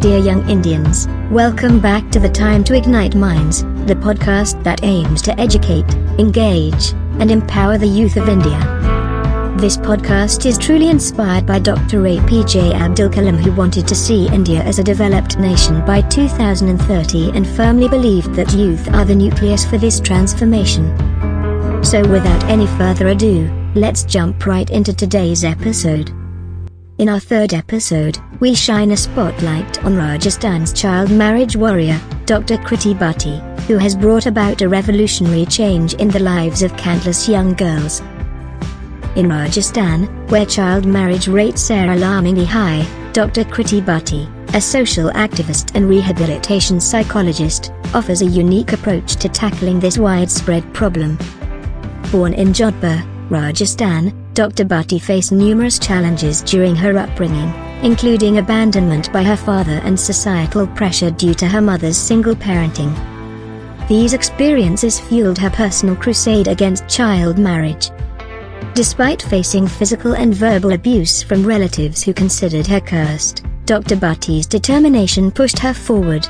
Dear young Indians, welcome back to the Time to Ignite Minds, the podcast that aims to educate, engage, and empower the youth of India. This podcast is truly inspired by Dr. APJ Abdul Kalam, who wanted to see India as a developed nation by 2030 and firmly believed that youth are the nucleus for this transformation. So, without any further ado, let's jump right into today's episode. In our third episode, we shine a spotlight on Rajasthan's child marriage warrior, Dr. Kriti Bharti, who has brought about a revolutionary change in the lives of countless young girls. In Rajasthan, where child marriage rates are alarmingly high, Dr. Kriti Bharti, a social activist and rehabilitation psychologist, offers a unique approach to tackling this widespread problem. Born in Jodhpur, Rajasthan, Dr. Bharti faced numerous challenges during her upbringing, including abandonment by her father and societal pressure due to her mother's single parenting. These experiences fueled her personal crusade against child marriage. Despite facing physical and verbal abuse from relatives who considered her cursed, Dr. Bharti's determination pushed her forward.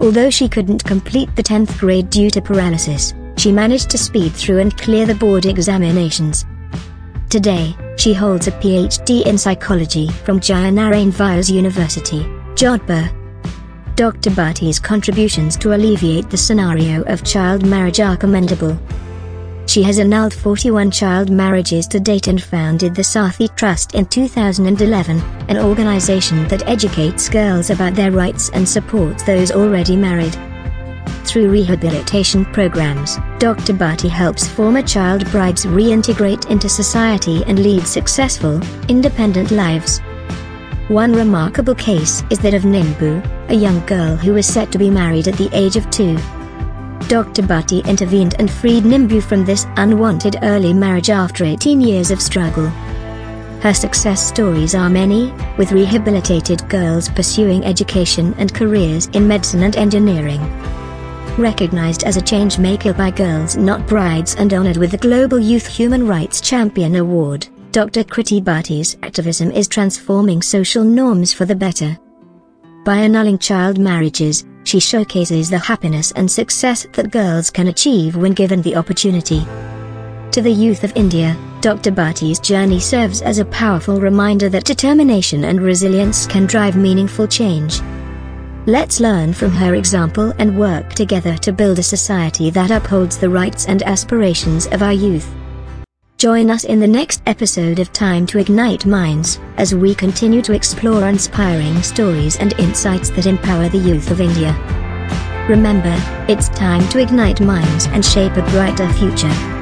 Although she couldn't complete the 10th grade due to paralysis, she managed to speed through and clear the board examinations. Today, she holds a PhD in psychology from Jayanarayan Vyas University, Jodhpur. Dr. Bharti's contributions to alleviate the scenario of child marriage are commendable. She has annulled 41 child marriages to date and founded the Saarthi Trust in 2011, an organization that educates girls about their rights and supports those already married. Through rehabilitation programs, Dr. Bharti helps former child brides reintegrate into society and lead successful, independent lives. One remarkable case is that of Nimbu, a young girl who was set to be married at the age of two. Dr. Bharti intervened and freed Nimbu from this unwanted early marriage after 18 years of struggle. Her success stories are many, with rehabilitated girls pursuing education and careers in medicine and engineering recognized as a change maker by Girls Not Brides and honored with the Global Youth Human Rights Champion Award, Dr. Kriti Bharti's activism is transforming social norms for the better. By annulling child marriages, she showcases the happiness and success that girls can achieve when given the opportunity. To the youth of India, Dr. Bharti's journey serves as a powerful reminder that determination and resilience can drive meaningful change. Let's learn from her example and work together to build a society that upholds the rights and aspirations of our youth. Join us in the next episode of Time to Ignite Minds as we continue to explore inspiring stories and insights that empower the youth of India. Remember, it's time to ignite minds and shape a brighter future.